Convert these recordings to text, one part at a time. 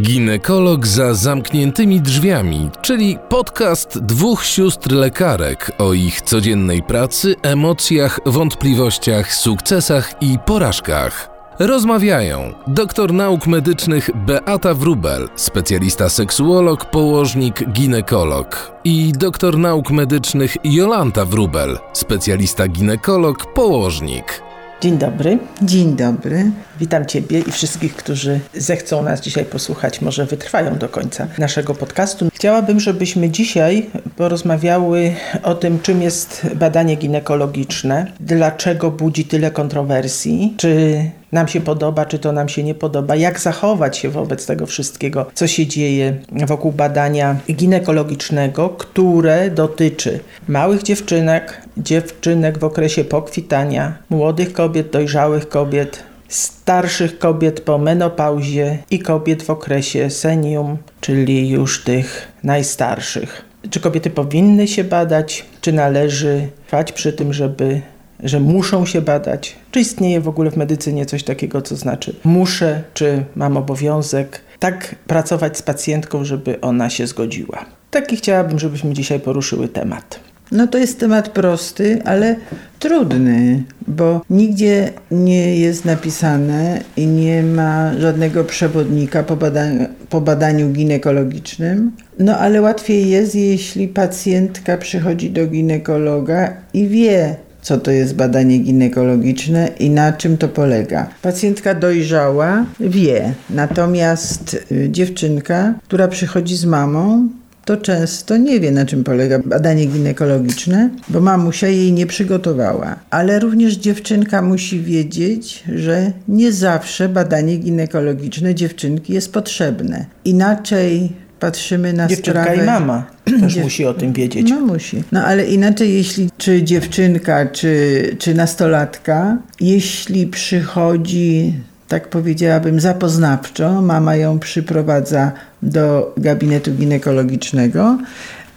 Ginekolog za zamkniętymi drzwiami, czyli podcast dwóch sióstr lekarek o ich codziennej pracy, emocjach, wątpliwościach, sukcesach i porażkach. Rozmawiają doktor nauk medycznych Beata Wrubel, specjalista seksuolog, położnik, ginekolog i doktor nauk medycznych Jolanta Wrubel, specjalista ginekolog, położnik. Dzień dobry. Dzień dobry. Witam Ciebie i wszystkich, którzy zechcą nas dzisiaj posłuchać, może wytrwają do końca naszego podcastu. Chciałabym, żebyśmy dzisiaj porozmawiały o tym, czym jest badanie ginekologiczne, dlaczego budzi tyle kontrowersji, czy nam się podoba, czy to nam się nie podoba, jak zachować się wobec tego wszystkiego, co się dzieje wokół badania ginekologicznego, które dotyczy małych dziewczynek, dziewczynek w okresie pokwitania, młodych kobiet, dojrzałych kobiet, starszych kobiet po menopauzie i kobiet w okresie senium, czyli już tych najstarszych. Czy kobiety powinny się badać, czy należy trwać przy tym, żeby że muszą się badać? Czy istnieje w ogóle w medycynie coś takiego, co znaczy muszę, czy mam obowiązek tak pracować z pacjentką, żeby ona się zgodziła? Taki chciałabym, żebyśmy dzisiaj poruszyły temat. No to jest temat prosty, ale trudny, bo nigdzie nie jest napisane i nie ma żadnego przewodnika po badaniu, po badaniu ginekologicznym. No ale łatwiej jest, jeśli pacjentka przychodzi do ginekologa i wie, co to jest badanie ginekologiczne i na czym to polega. Pacjentka dojrzała wie, natomiast y, dziewczynka, która przychodzi z mamą, to często nie wie, na czym polega badanie ginekologiczne, bo mamusia jej nie przygotowała. Ale również dziewczynka musi wiedzieć, że nie zawsze badanie ginekologiczne dziewczynki jest potrzebne. Inaczej patrzymy na Dziewczynka sprawę... i mama też musi o tym wiedzieć. No musi. No ale inaczej, jeśli czy dziewczynka, czy, czy nastolatka, jeśli przychodzi tak powiedziałabym, zapoznawczo. Mama ją przyprowadza do gabinetu ginekologicznego,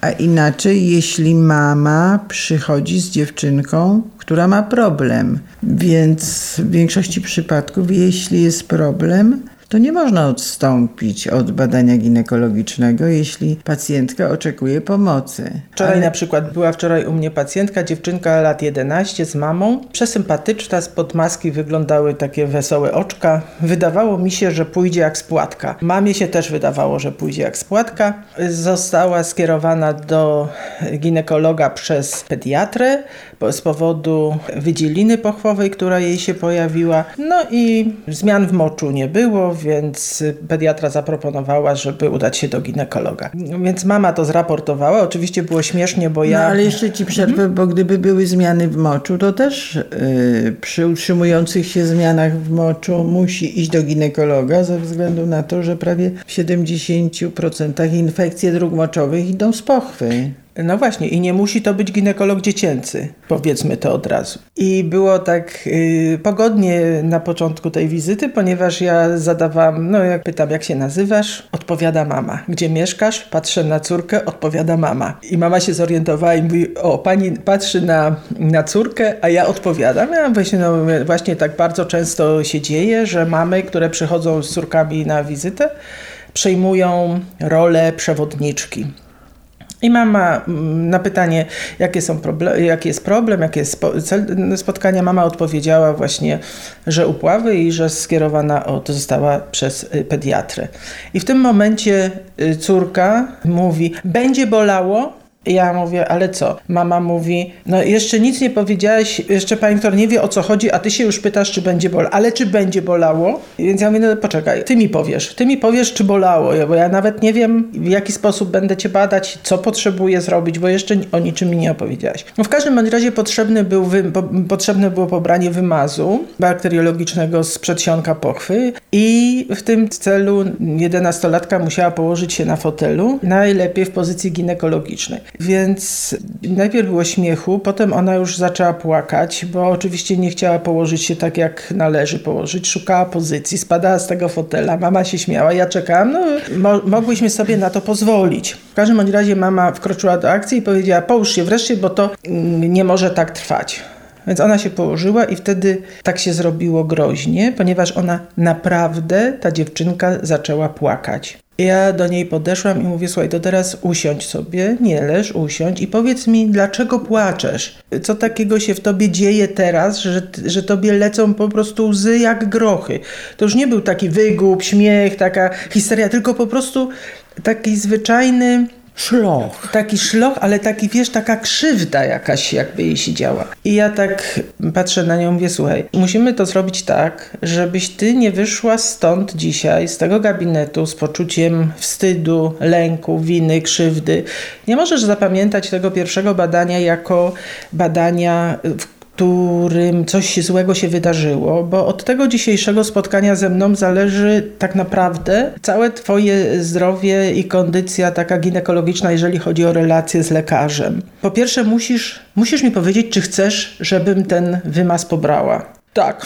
a inaczej, jeśli mama przychodzi z dziewczynką, która ma problem. Więc w większości przypadków, jeśli jest problem, to nie można odstąpić od badania ginekologicznego, jeśli pacjentka oczekuje pomocy. Wczoraj Ale... na przykład była wczoraj u mnie pacjentka, dziewczynka lat 11 z mamą, przesympatyczna, spod maski wyglądały takie wesołe oczka. Wydawało mi się, że pójdzie jak spłatka. Mamie się też wydawało, że pójdzie jak spłatka. Została skierowana do ginekologa przez pediatrę z powodu wydzieliny pochwowej, która jej się pojawiła. No i zmian w moczu nie było, więc pediatra zaproponowała, żeby udać się do ginekologa. Więc mama to zraportowała. Oczywiście było śmiesznie, bo ja... No ale jeszcze ci przerwę, bo gdyby były zmiany w moczu, to też yy, przy utrzymujących się zmianach w moczu musi iść do ginekologa ze względu na to, że prawie w 70% infekcje dróg moczowych idą z pochwy. No właśnie, i nie musi to być ginekolog dziecięcy, powiedzmy to od razu. I było tak yy, pogodnie na początku tej wizyty, ponieważ ja zadawałam, no jak pytam, jak się nazywasz? Odpowiada mama. Gdzie mieszkasz? Patrzę na córkę, odpowiada mama. I mama się zorientowała i mówi, o, pani patrzy na, na córkę, a ja odpowiadam. Ja właśnie, no, właśnie tak bardzo często się dzieje, że mamy, które przychodzą z córkami na wizytę, przejmują rolę przewodniczki. I mama mm, na pytanie, jakie są jaki jest problem, jaki jest cel spotkania, mama odpowiedziała właśnie, że upławy i że skierowana od, została przez y, pediatrę. I w tym momencie y, córka mówi, będzie bolało, ja mówię, ale co? Mama mówi, no jeszcze nic nie powiedziałaś, jeszcze pani doktor nie wie o co chodzi, a ty się już pytasz, czy będzie bolało. Ale czy będzie bolało? Więc ja mówię, no poczekaj, ty mi powiesz, ty mi powiesz, czy bolało, bo ja nawet nie wiem, w jaki sposób będę cię badać, co potrzebuję zrobić, bo jeszcze o niczym mi nie opowiedziałaś. No w każdym razie potrzebny był wy, po, potrzebne było pobranie wymazu bakteriologicznego z przedsionka pochwy i w tym celu jedenastolatka musiała położyć się na fotelu, najlepiej w pozycji ginekologicznej. Więc najpierw było śmiechu, potem ona już zaczęła płakać, bo oczywiście nie chciała położyć się tak, jak należy położyć. Szukała pozycji, spadała z tego fotela, mama się śmiała, ja czekałam, no mo mogłyśmy sobie na to pozwolić. W każdym bądź razie mama wkroczyła do akcji i powiedziała, połóż się wreszcie, bo to mm, nie może tak trwać. Więc ona się położyła i wtedy tak się zrobiło groźnie, ponieważ ona naprawdę, ta dziewczynka zaczęła płakać. Ja do niej podeszłam i mówię, słuchaj, to teraz usiądź sobie, nie leż, usiądź i powiedz mi, dlaczego płaczesz? Co takiego się w tobie dzieje teraz, że, że tobie lecą po prostu łzy jak grochy? To już nie był taki wygłup, śmiech, taka histeria, tylko po prostu taki zwyczajny Szloch. Taki szloch, ale taki, wiesz, taka krzywda jakaś jakby jej się działa. I ja tak patrzę na nią mówię, słuchaj, musimy to zrobić tak, żebyś ty nie wyszła stąd dzisiaj, z tego gabinetu, z poczuciem wstydu, lęku, winy, krzywdy. Nie możesz zapamiętać tego pierwszego badania jako badania, w którym coś złego się wydarzyło, bo od tego dzisiejszego spotkania ze mną zależy tak naprawdę całe Twoje zdrowie i kondycja taka ginekologiczna, jeżeli chodzi o relacje z lekarzem. Po pierwsze, musisz, musisz mi powiedzieć, czy chcesz, żebym ten wymaz pobrała. Tak.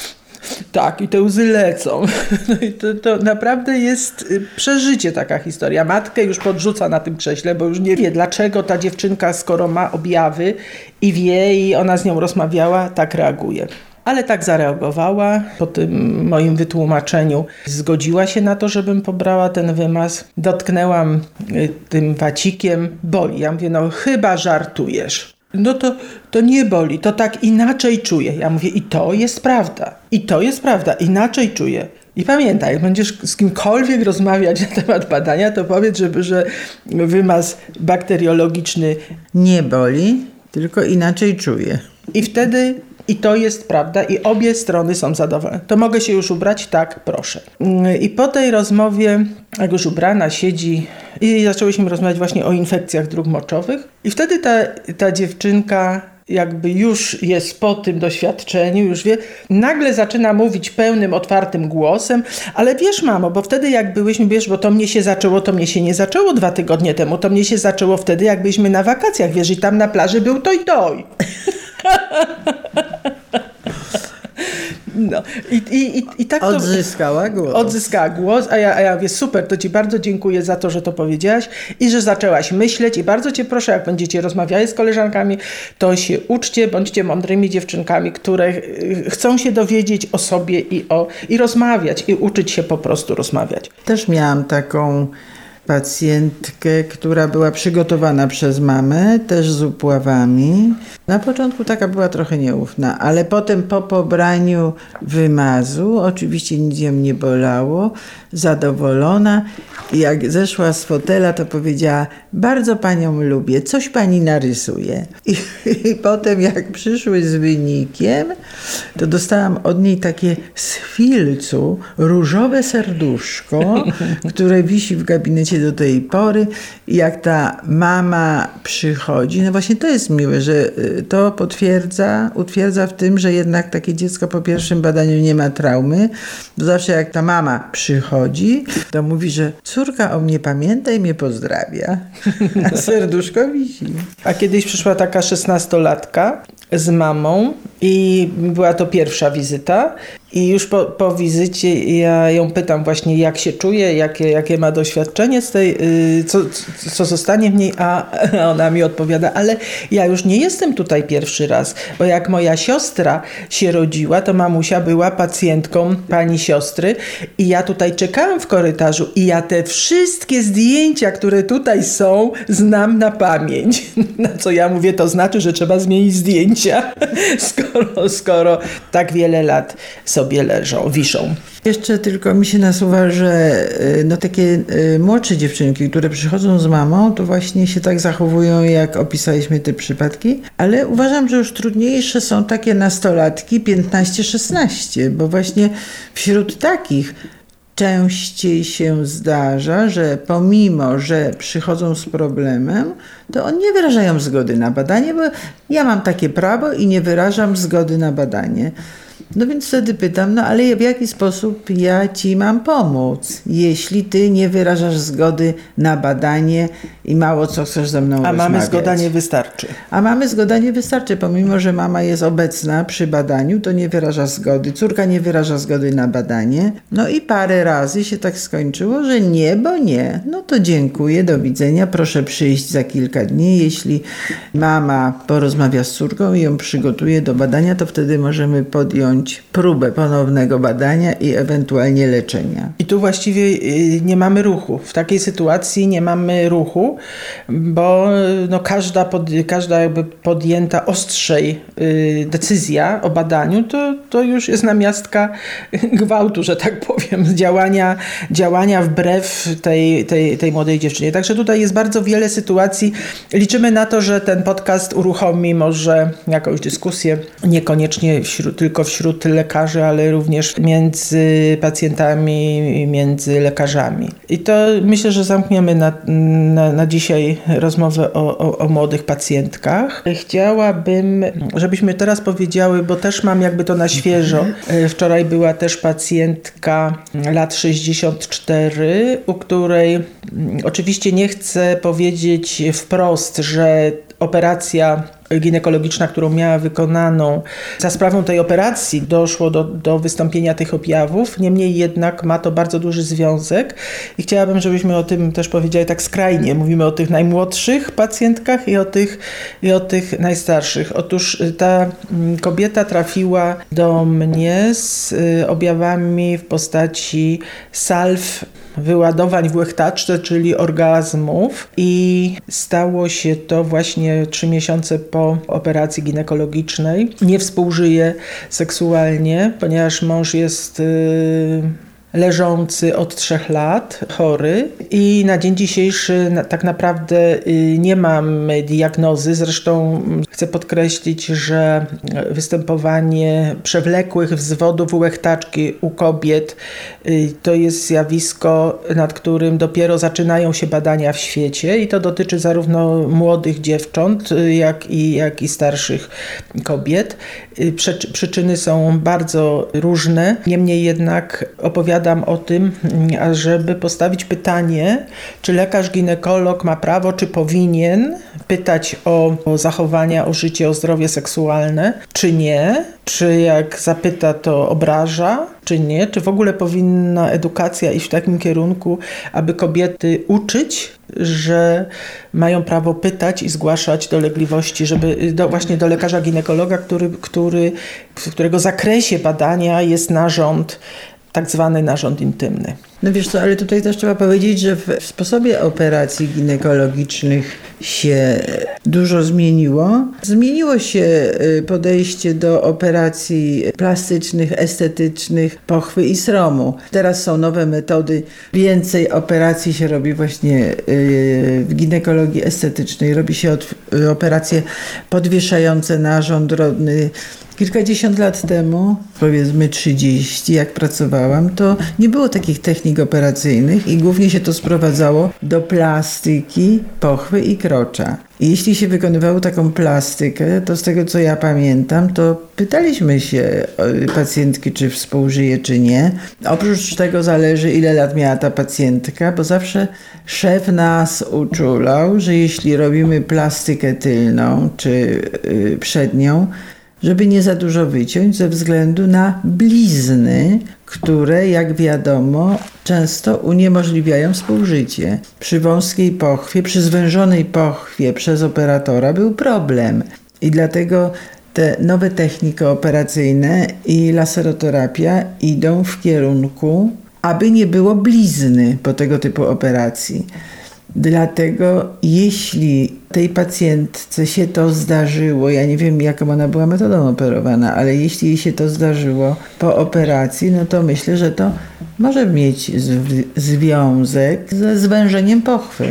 Tak, i te łzy lecą. No i to, to naprawdę jest y, przeżycie taka historia. Matkę już podrzuca na tym krześle, bo już nie wie, dlaczego ta dziewczynka, skoro ma objawy i wie, i ona z nią rozmawiała, tak reaguje. Ale tak zareagowała po tym moim wytłumaczeniu. Zgodziła się na to, żebym pobrała ten wymaz. Dotknęłam y, tym wacikiem. Boli. Ja mówię, no chyba żartujesz no to, to nie boli, to tak inaczej czuję. Ja mówię, i to jest prawda, i to jest prawda, inaczej czuję. I pamiętaj, jak będziesz z kimkolwiek rozmawiać na temat badania, to powiedz, żeby, że wymaz bakteriologiczny nie boli, tylko inaczej czuję. I wtedy i to jest prawda, i obie strony są zadowolone. To mogę się już ubrać? Tak, proszę. I po tej rozmowie, jak już ubrana, siedzi i zaczęłyśmy rozmawiać właśnie o infekcjach dróg moczowych. I wtedy ta, ta dziewczynka jakby już jest po tym doświadczeniu, już wie, nagle zaczyna mówić pełnym, otwartym głosem, ale wiesz, mamo, bo wtedy jak byłyśmy, wiesz, bo to mnie się zaczęło, to mnie się nie zaczęło dwa tygodnie temu, to mnie się zaczęło wtedy, jak byliśmy na wakacjach, wiesz, i tam na plaży był toj toj. No. I, i, i, i tak to, odzyskała głos. Odzyskała głos, a ja, a ja mówię, super, to Ci bardzo dziękuję za to, że to powiedziałaś i że zaczęłaś myśleć i bardzo Cię proszę, jak będziecie rozmawiali z koleżankami, to się uczcie, bądźcie mądrymi dziewczynkami, które y, chcą się dowiedzieć o sobie i, o, i rozmawiać i uczyć się po prostu rozmawiać. Też miałam taką pacjentkę, która była przygotowana przez mamę, też z upławami. Na początku taka była trochę nieufna, ale potem po pobraniu wymazu, oczywiście nic ją nie bolało, zadowolona. Jak zeszła z fotela, to powiedziała: Bardzo panią lubię, coś pani narysuje. I, I, potem, jak przyszły z wynikiem, to dostałam od niej takie z filcu różowe serduszko, które wisi w gabinecie do tej pory. I jak ta mama przychodzi, no właśnie to jest miłe, że y, to potwierdza, utwierdza w tym, że jednak takie dziecko po pierwszym badaniu nie ma traumy. Bo zawsze jak ta mama przychodzi, to mówi, że córka o mnie pamięta i mnie pozdrawia. A serduszko wisi. A kiedyś przyszła taka szesnastolatka z mamą i była to pierwsza wizyta i już po, po wizycie ja ją pytam właśnie, jak się czuje, jakie, jakie ma doświadczenie z tej, yy, co, co zostanie w niej, a ona mi odpowiada, ale ja już nie jestem tutaj pierwszy raz, bo jak moja siostra się rodziła, to mamusia była pacjentką pani siostry i ja tutaj czekałam w korytarzu i ja te wszystkie zdjęcia, które tutaj są, znam na pamięć. Na co ja mówię, to znaczy, że trzeba zmienić zdjęcia, skoro, skoro tak wiele lat sobie leżą, wiszą. Jeszcze tylko mi się nasuwa, że y, no takie y, młodsze dziewczynki, które przychodzą z mamą, to właśnie się tak zachowują, jak opisaliśmy te przypadki, ale uważam, że już trudniejsze są takie nastolatki 15-16, bo właśnie wśród takich częściej się zdarza, że pomimo, że przychodzą z problemem, to oni nie wyrażają zgody na badanie, bo ja mam takie prawo i nie wyrażam zgody na badanie. No więc wtedy pytam, no ale w jaki sposób ja ci mam pomóc, jeśli ty nie wyrażasz zgody na badanie i mało co chcesz ze mną A rozmawiać. mamy zgoda nie wystarczy. A mamy zgoda nie wystarczy, pomimo że mama jest obecna przy badaniu, to nie wyraża zgody. Córka nie wyraża zgody na badanie. No i parę razy się tak skończyło, że nie, bo nie. No to dziękuję, do widzenia, proszę przyjść za kilka dni. Jeśli mama porozmawia z córką i ją przygotuje do badania, to wtedy możemy podjąć próbę ponownego badania i ewentualnie leczenia. I tu właściwie y, nie mamy ruchu. W takiej sytuacji nie mamy ruchu, bo y, no każda, pod, każda jakby podjęta ostrzej y, decyzja o badaniu, to, to już jest namiastka gwałtu, że tak powiem, działania, działania wbrew tej, tej, tej młodej dziewczynie. Także tutaj jest bardzo wiele sytuacji. Liczymy na to, że ten podcast uruchomi może jakąś dyskusję, niekoniecznie wśród, tylko wśród lekarzy, ale również między pacjentami, między lekarzami. I to myślę, że zamkniemy na, na, na dzisiaj rozmowę o, o, o młodych pacjentkach. Chciałabym, żebyśmy teraz powiedziały, bo też mam jakby to na świeżo. Wczoraj była też pacjentka lat 64, u której oczywiście nie chcę powiedzieć wprost, że operacja ginekologiczna, którą miała wykonaną, za sprawą tej operacji doszło do, do wystąpienia tych objawów. Niemniej jednak ma to bardzo duży związek i chciałabym, żebyśmy o tym też powiedzieli tak skrajnie. Mówimy o tych najmłodszych pacjentkach i o tych, i o tych najstarszych. Otóż ta kobieta trafiła do mnie z objawami w postaci salw wyładowań w łechtaczce, czyli orgazmów i stało się to właśnie trzy miesiące po operacji ginekologicznej. Nie współżyje seksualnie, ponieważ mąż jest yy, leżący od trzech lat, chory i na dzień dzisiejszy tak naprawdę y, nie mamy diagnozy. Zresztą chcę podkreślić, że występowanie przewlekłych wzwodów łechtaczki u kobiet y, to jest zjawisko, nad którym dopiero zaczynają się badania w świecie i to dotyczy zarówno młodych dziewcząt, y, jak i, jak i starszych kobiet. Przyczyny są bardzo różne, niemniej jednak opowiadam o tym, żeby postawić pytanie, czy lekarz ginekolog ma prawo, czy powinien pytać o, o zachowania, o życie, o zdrowie seksualne, czy nie, czy jak zapyta, to obraża, czy nie, czy w ogóle powinna edukacja iść w takim kierunku, aby kobiety uczyć, że mają prawo pytać i zgłaszać dolegliwości, żeby do, właśnie do lekarza ginekologa, który, który, w którego zakresie badania jest narząd tak zwany narząd intymny. No wiesz co, ale tutaj też trzeba powiedzieć, że w sposobie operacji ginekologicznych się dużo zmieniło. Zmieniło się y, podejście do operacji plastycznych, estetycznych, pochwy i sromu. Teraz są nowe metody. Więcej operacji się robi właśnie y, w ginekologii estetycznej. Robi się y, operacje podwieszające narząd rodny, Kilkadziesiąt lat temu, powiedzmy 30, jak pracowałam, to nie było takich technik operacyjnych i głównie się to sprowadzało do plastyki, pochwy i krocza. I jeśli się wykonywało taką plastykę, to z tego co ja pamiętam, to pytaliśmy się pacjentki, czy współżyje, czy nie. Oprócz tego zależy, ile lat miała ta pacjentka, bo zawsze szef nas uczulał, że jeśli robimy plastykę tylną, czy y, przednią, żeby nie za dużo wyciąć ze względu na blizny, które, jak wiadomo, często uniemożliwiają współżycie. Przy wąskiej pochwie, przy zwężonej pochwie przez operatora był problem i dlatego te nowe techniki operacyjne i laseroterapia idą w kierunku, aby nie było blizny po tego typu operacji. Dlatego jeśli tej pacjentce się to zdarzyło, ja nie wiem jaką ona była metodą operowana, ale jeśli jej się to zdarzyło po operacji, no to myślę, że to może mieć związek ze zwężeniem pochwy.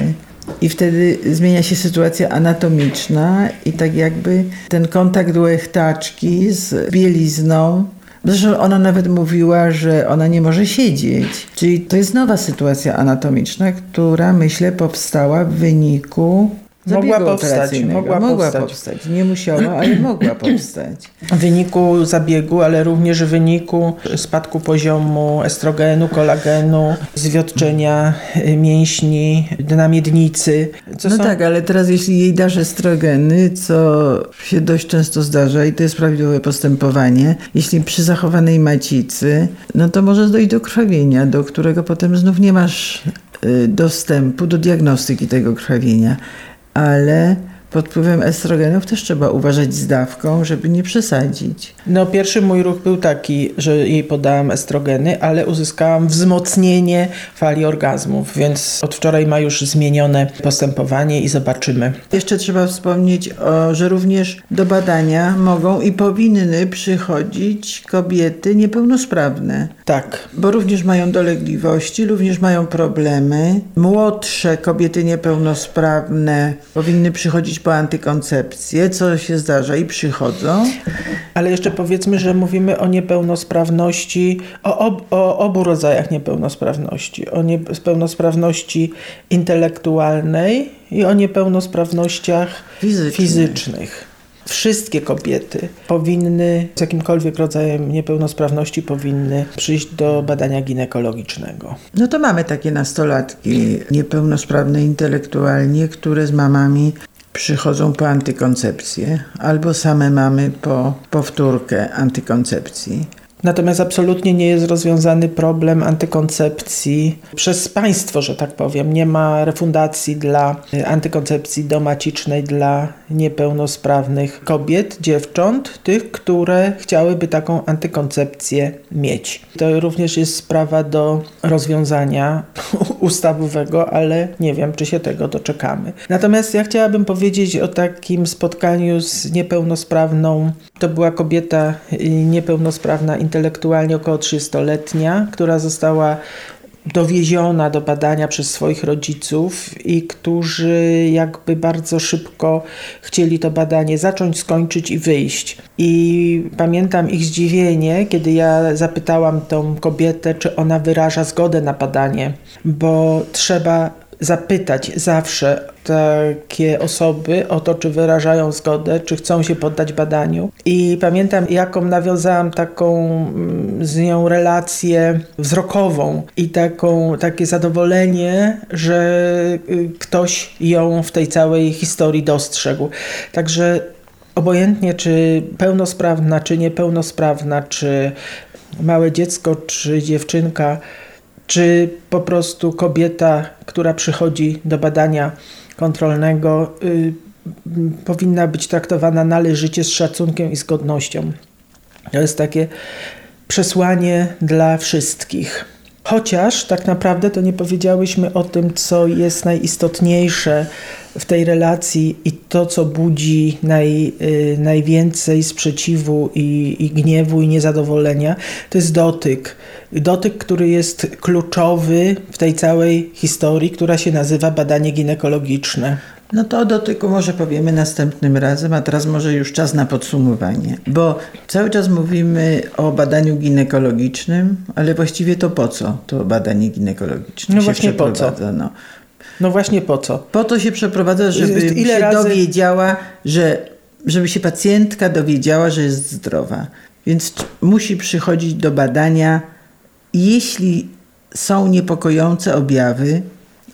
I wtedy zmienia się sytuacja anatomiczna i tak jakby ten kontakt łechtaczki z bielizną Zresztą ona nawet mówiła, że ona nie może siedzieć. Czyli to jest nowa sytuacja anatomiczna, która myślę powstała w wyniku Mogła powstać, mogła mogła powstać. powstać. Nie musiała, ale mogła powstać. W wyniku zabiegu, ale również w wyniku spadku poziomu estrogenu, kolagenu, zwiotczenia y, mięśni, dna miednicy. Co no są- tak, ale teraz jeśli jej dasz estrogeny, co się dość często zdarza i to jest prawidłowe postępowanie, jeśli przy zachowanej macicy, no to może dojść do krwawienia, do którego potem znów nie masz y, dostępu do diagnostyki tego krwawienia, ale pod wpływem estrogenów też trzeba uważać z dawką, żeby nie przesadzić. No, pierwszy mój ruch był taki, że jej podałam estrogeny, ale uzyskałam wzmocnienie fali orgazmów, więc od wczoraj ma już zmienione postępowanie i zobaczymy. Jeszcze trzeba wspomnieć, o, że również do badania mogą i powinny przychodzić kobiety niepełnosprawne. Tak. Bo również mają dolegliwości, również mają problemy. Młodsze kobiety niepełnosprawne powinny przychodzić po antykoncepcję, co się zdarza i przychodzą. Ale jeszcze powiedzmy, że mówimy o niepełnosprawności, o, ob, o obu rodzajach niepełnosprawności. O niepełnosprawności intelektualnej i o niepełnosprawnościach Fizycznych. fizycznych. Wszystkie kobiety powinny, z jakimkolwiek rodzajem niepełnosprawności, powinny przyjść do badania ginekologicznego. No to mamy takie nastolatki niepełnosprawne intelektualnie, które z mamami przychodzą po antykoncepcję, albo same mamy po powtórkę antykoncepcji. Natomiast absolutnie nie jest rozwiązany problem antykoncepcji przez państwo, że tak powiem. Nie ma refundacji dla y, antykoncepcji domacicznej dla niepełnosprawnych kobiet, dziewcząt, tych, które chciałyby taką antykoncepcję mieć. To również jest sprawa do rozwiązania ustawowego, ale nie wiem, czy się tego doczekamy. Natomiast ja chciałabym powiedzieć o takim spotkaniu z niepełnosprawną. To była kobieta y, niepełnosprawna intelektualnie około 30-letnia, która została dowieziona do badania przez swoich rodziców i którzy jakby bardzo szybko chcieli to badanie zacząć, skończyć i wyjść. I pamiętam ich zdziwienie, kiedy ja zapytałam tą kobietę, czy ona wyraża zgodę na badanie, bo trzeba zapytać zawsze takie osoby o to, czy wyrażają zgodę, czy chcą się poddać badaniu. I pamiętam, jaką nawiązałam taką mm, z nią relację wzrokową i taką, takie zadowolenie, że y, ktoś ją w tej całej historii dostrzegł. Także obojętnie, czy pełnosprawna, czy niepełnosprawna, czy małe dziecko, czy dziewczynka, czy po prostu kobieta, która przychodzi do badania kontrolnego, y, powinna być traktowana należycie z szacunkiem i z godnością. To jest takie przesłanie dla wszystkich. Chociaż tak naprawdę to nie powiedziałyśmy o tym, co jest najistotniejsze w tej relacji i to, co budzi naj, y, najwięcej sprzeciwu i, i gniewu i niezadowolenia, to jest dotyk. Dotyk, który jest kluczowy w tej całej historii, która się nazywa badanie ginekologiczne. No to o dotyku może powiemy następnym razem, a teraz może już czas na podsumowanie. Bo cały czas mówimy o badaniu ginekologicznym, ale właściwie to po co to badanie ginekologiczne No się właśnie po co? No. No właśnie po co? Po to się przeprowadza, żeby Ile się razy- dowiedziała, że, żeby się pacjentka dowiedziała, że jest zdrowa. Więc musi przychodzić do badania, jeśli są niepokojące objawy,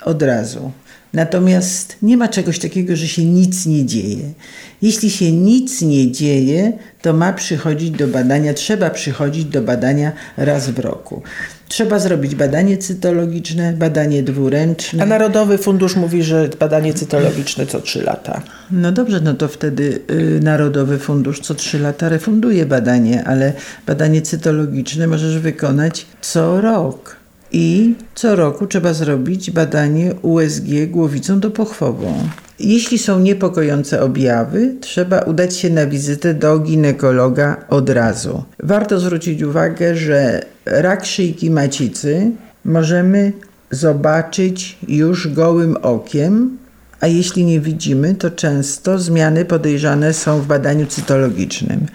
od razu. Natomiast nie ma czegoś takiego, że się nic nie dzieje. Jeśli się nic nie dzieje, to ma przychodzić do badania, trzeba przychodzić do badania raz w roku. Trzeba zrobić badanie cytologiczne, badanie dwuręczne. A Narodowy Fundusz mówi, że badanie cytologiczne co 3 lata. No dobrze, no to wtedy y, Narodowy Fundusz co trzy lata refunduje badanie, ale badanie cytologiczne możesz wykonać co rok. I co roku trzeba zrobić badanie USG głowicą dopochwową. Jeśli są niepokojące objawy, trzeba udać się na wizytę do ginekologa od razu. Warto zwrócić uwagę, że rak szyjki macicy możemy zobaczyć już gołym okiem, a jeśli nie widzimy, to często zmiany podejrzane są w badaniu cytologicznym.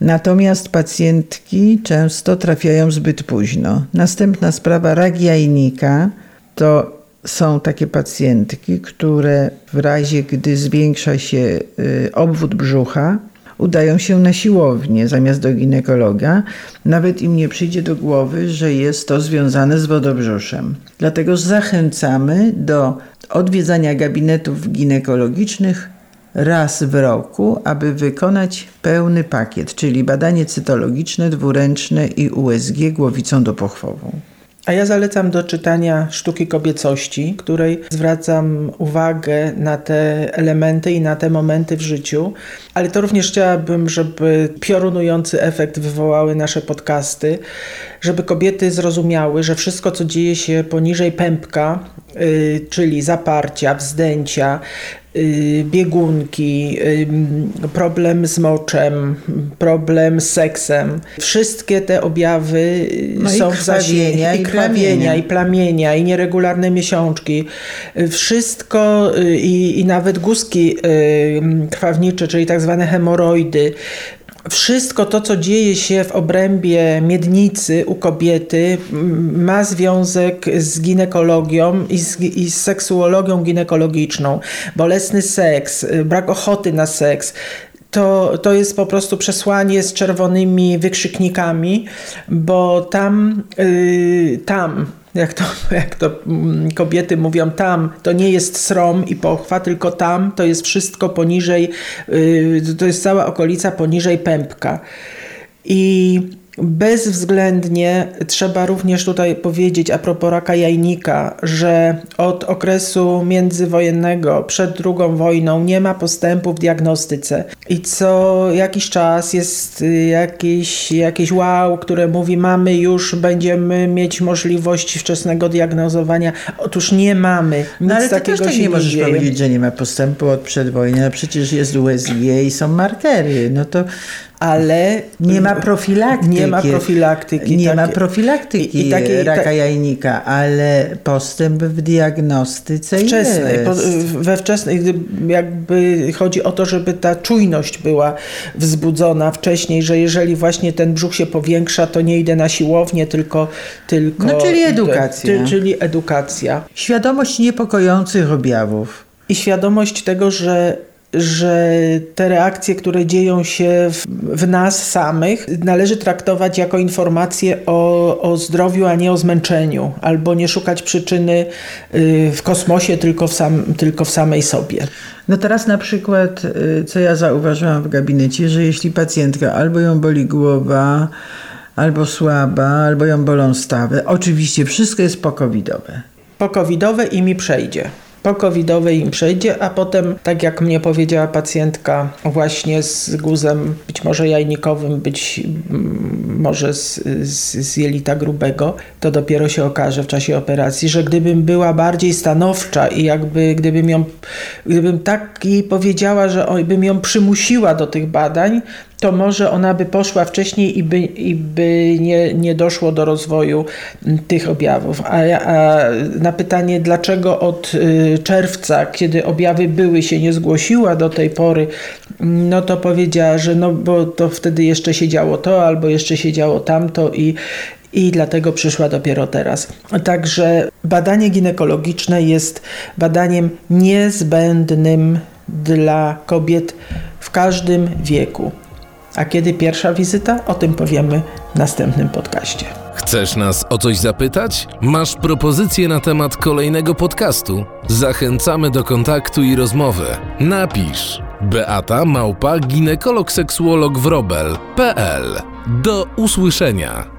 Natomiast pacjentki często trafiają zbyt późno. Następna sprawa, rak jajnika, to są takie pacjentki, które w razie, gdy zwiększa się y, obwód brzucha, udają się na siłownię zamiast do ginekologa. Nawet im nie przyjdzie do głowy, że jest to związane z wodobrzuszem. Dlatego zachęcamy do odwiedzania gabinetów ginekologicznych raz w roku, aby wykonać pełny pakiet, czyli badanie cytologiczne, dwuręczne i USG głowicą dopochwową. A ja zalecam do czytania Sztuki Kobiecości, której zwracam uwagę na te elementy i na te momenty w życiu, ale to również chciałabym, żeby piorunujący efekt wywołały nasze podcasty, żeby kobiety zrozumiały, że wszystko, co dzieje się poniżej pępka, yy, czyli zaparcia, wzdęcia, Y, biegunki, y, problem z moczem, problem z seksem. Wszystkie te objawy y, no są w zasięgu i krwawienia, i plamienia, i nieregularne miesiączki. Wszystko i, i nawet guzki krwawnicze, czyli tak zwane hemoroidy, wszystko to, co dzieje się w obrębie miednicy u kobiety, ma związek z ginekologią i z, i z seksuologią ginekologiczną. Bolesny seks, brak ochoty na seks, to, to jest po prostu przesłanie z czerwonymi wykrzyknikami, bo tam, yy, tam jak to, jak to mm, kobiety mówią, tam to nie jest srom i pochwa, tylko tam to jest wszystko poniżej, yy, to jest cała okolica poniżej pępka. I Bezwzględnie trzeba również tutaj powiedzieć a propos raka jajnika, że od okresu międzywojennego, przed II wojną nie ma postępu w diagnostyce i co jakiś czas jest jakieś, jakieś wow, które mówi mamy już, będziemy mieć możliwość wczesnego diagnozowania. Otóż nie mamy. Nic no ale takiego też tak nie możesz dzieje. powiedzieć, że nie ma postępu od przedwojny, a przecież jest USG i są markery. No to ale nie ma profilaktyki. Nie ma profilaktyki. Nie tak, ma profilaktyki i, i raka tak, jajnika, ale postęp w diagnostyce wczesnej, jest. we wczesnej, jakby chodzi o to, żeby ta czujność była wzbudzona wcześniej, że jeżeli właśnie ten brzuch się powiększa, to nie idę na siłownię, tylko... tylko no czyli edukacja. Czyli edukacja. Świadomość niepokojących objawów. I świadomość tego, że że te reakcje, które dzieją się w, w, nas samych, należy traktować jako informacje o, o zdrowiu, a nie o zmęczeniu, albo nie szukać przyczyny y, w kosmosie, tylko w, sam, tylko w samej sobie. No teraz na przykład, y, co ja zauważyłam w gabinecie, że jeśli pacjentka albo ją boli głowa, albo słaba, albo ją bolą stawy, oczywiście wszystko jest pokowidowe. Pokowidowe i mi przejdzie po covidowej im przejdzie, a potem, tak jak mnie powiedziała pacjentka, właśnie z guzem być może jajnikowym, być mm, może z, z, z jelita grubego, to dopiero się okaże w czasie operacji, że gdybym była bardziej stanowcza i jakby gdybym ją, gdybym tak jej powiedziała, że bym ją przymusiła do tych badań, to może ona by poszła wcześniej i by, i by nie, nie doszło do rozwoju tych objawów. A, a na pytanie, dlaczego od y, czerwca, kiedy objawy były, się nie zgłosiła do tej pory, no to powiedziała, że no bo to wtedy jeszcze się działo to, albo jeszcze się działo tamto i, i dlatego przyszła dopiero teraz. Także badanie ginekologiczne jest badaniem niezbędnym dla kobiet w każdym wieku. A kiedy pierwsza wizyta? O tym powiemy w następnym podcaście. Chcesz nas o coś zapytać? Masz propozycję na temat kolejnego podcastu? Zachęcamy do kontaktu i rozmowy. Napisz Beata Małpa ginekolog seksuolog wrobel.pl Do usłyszenia.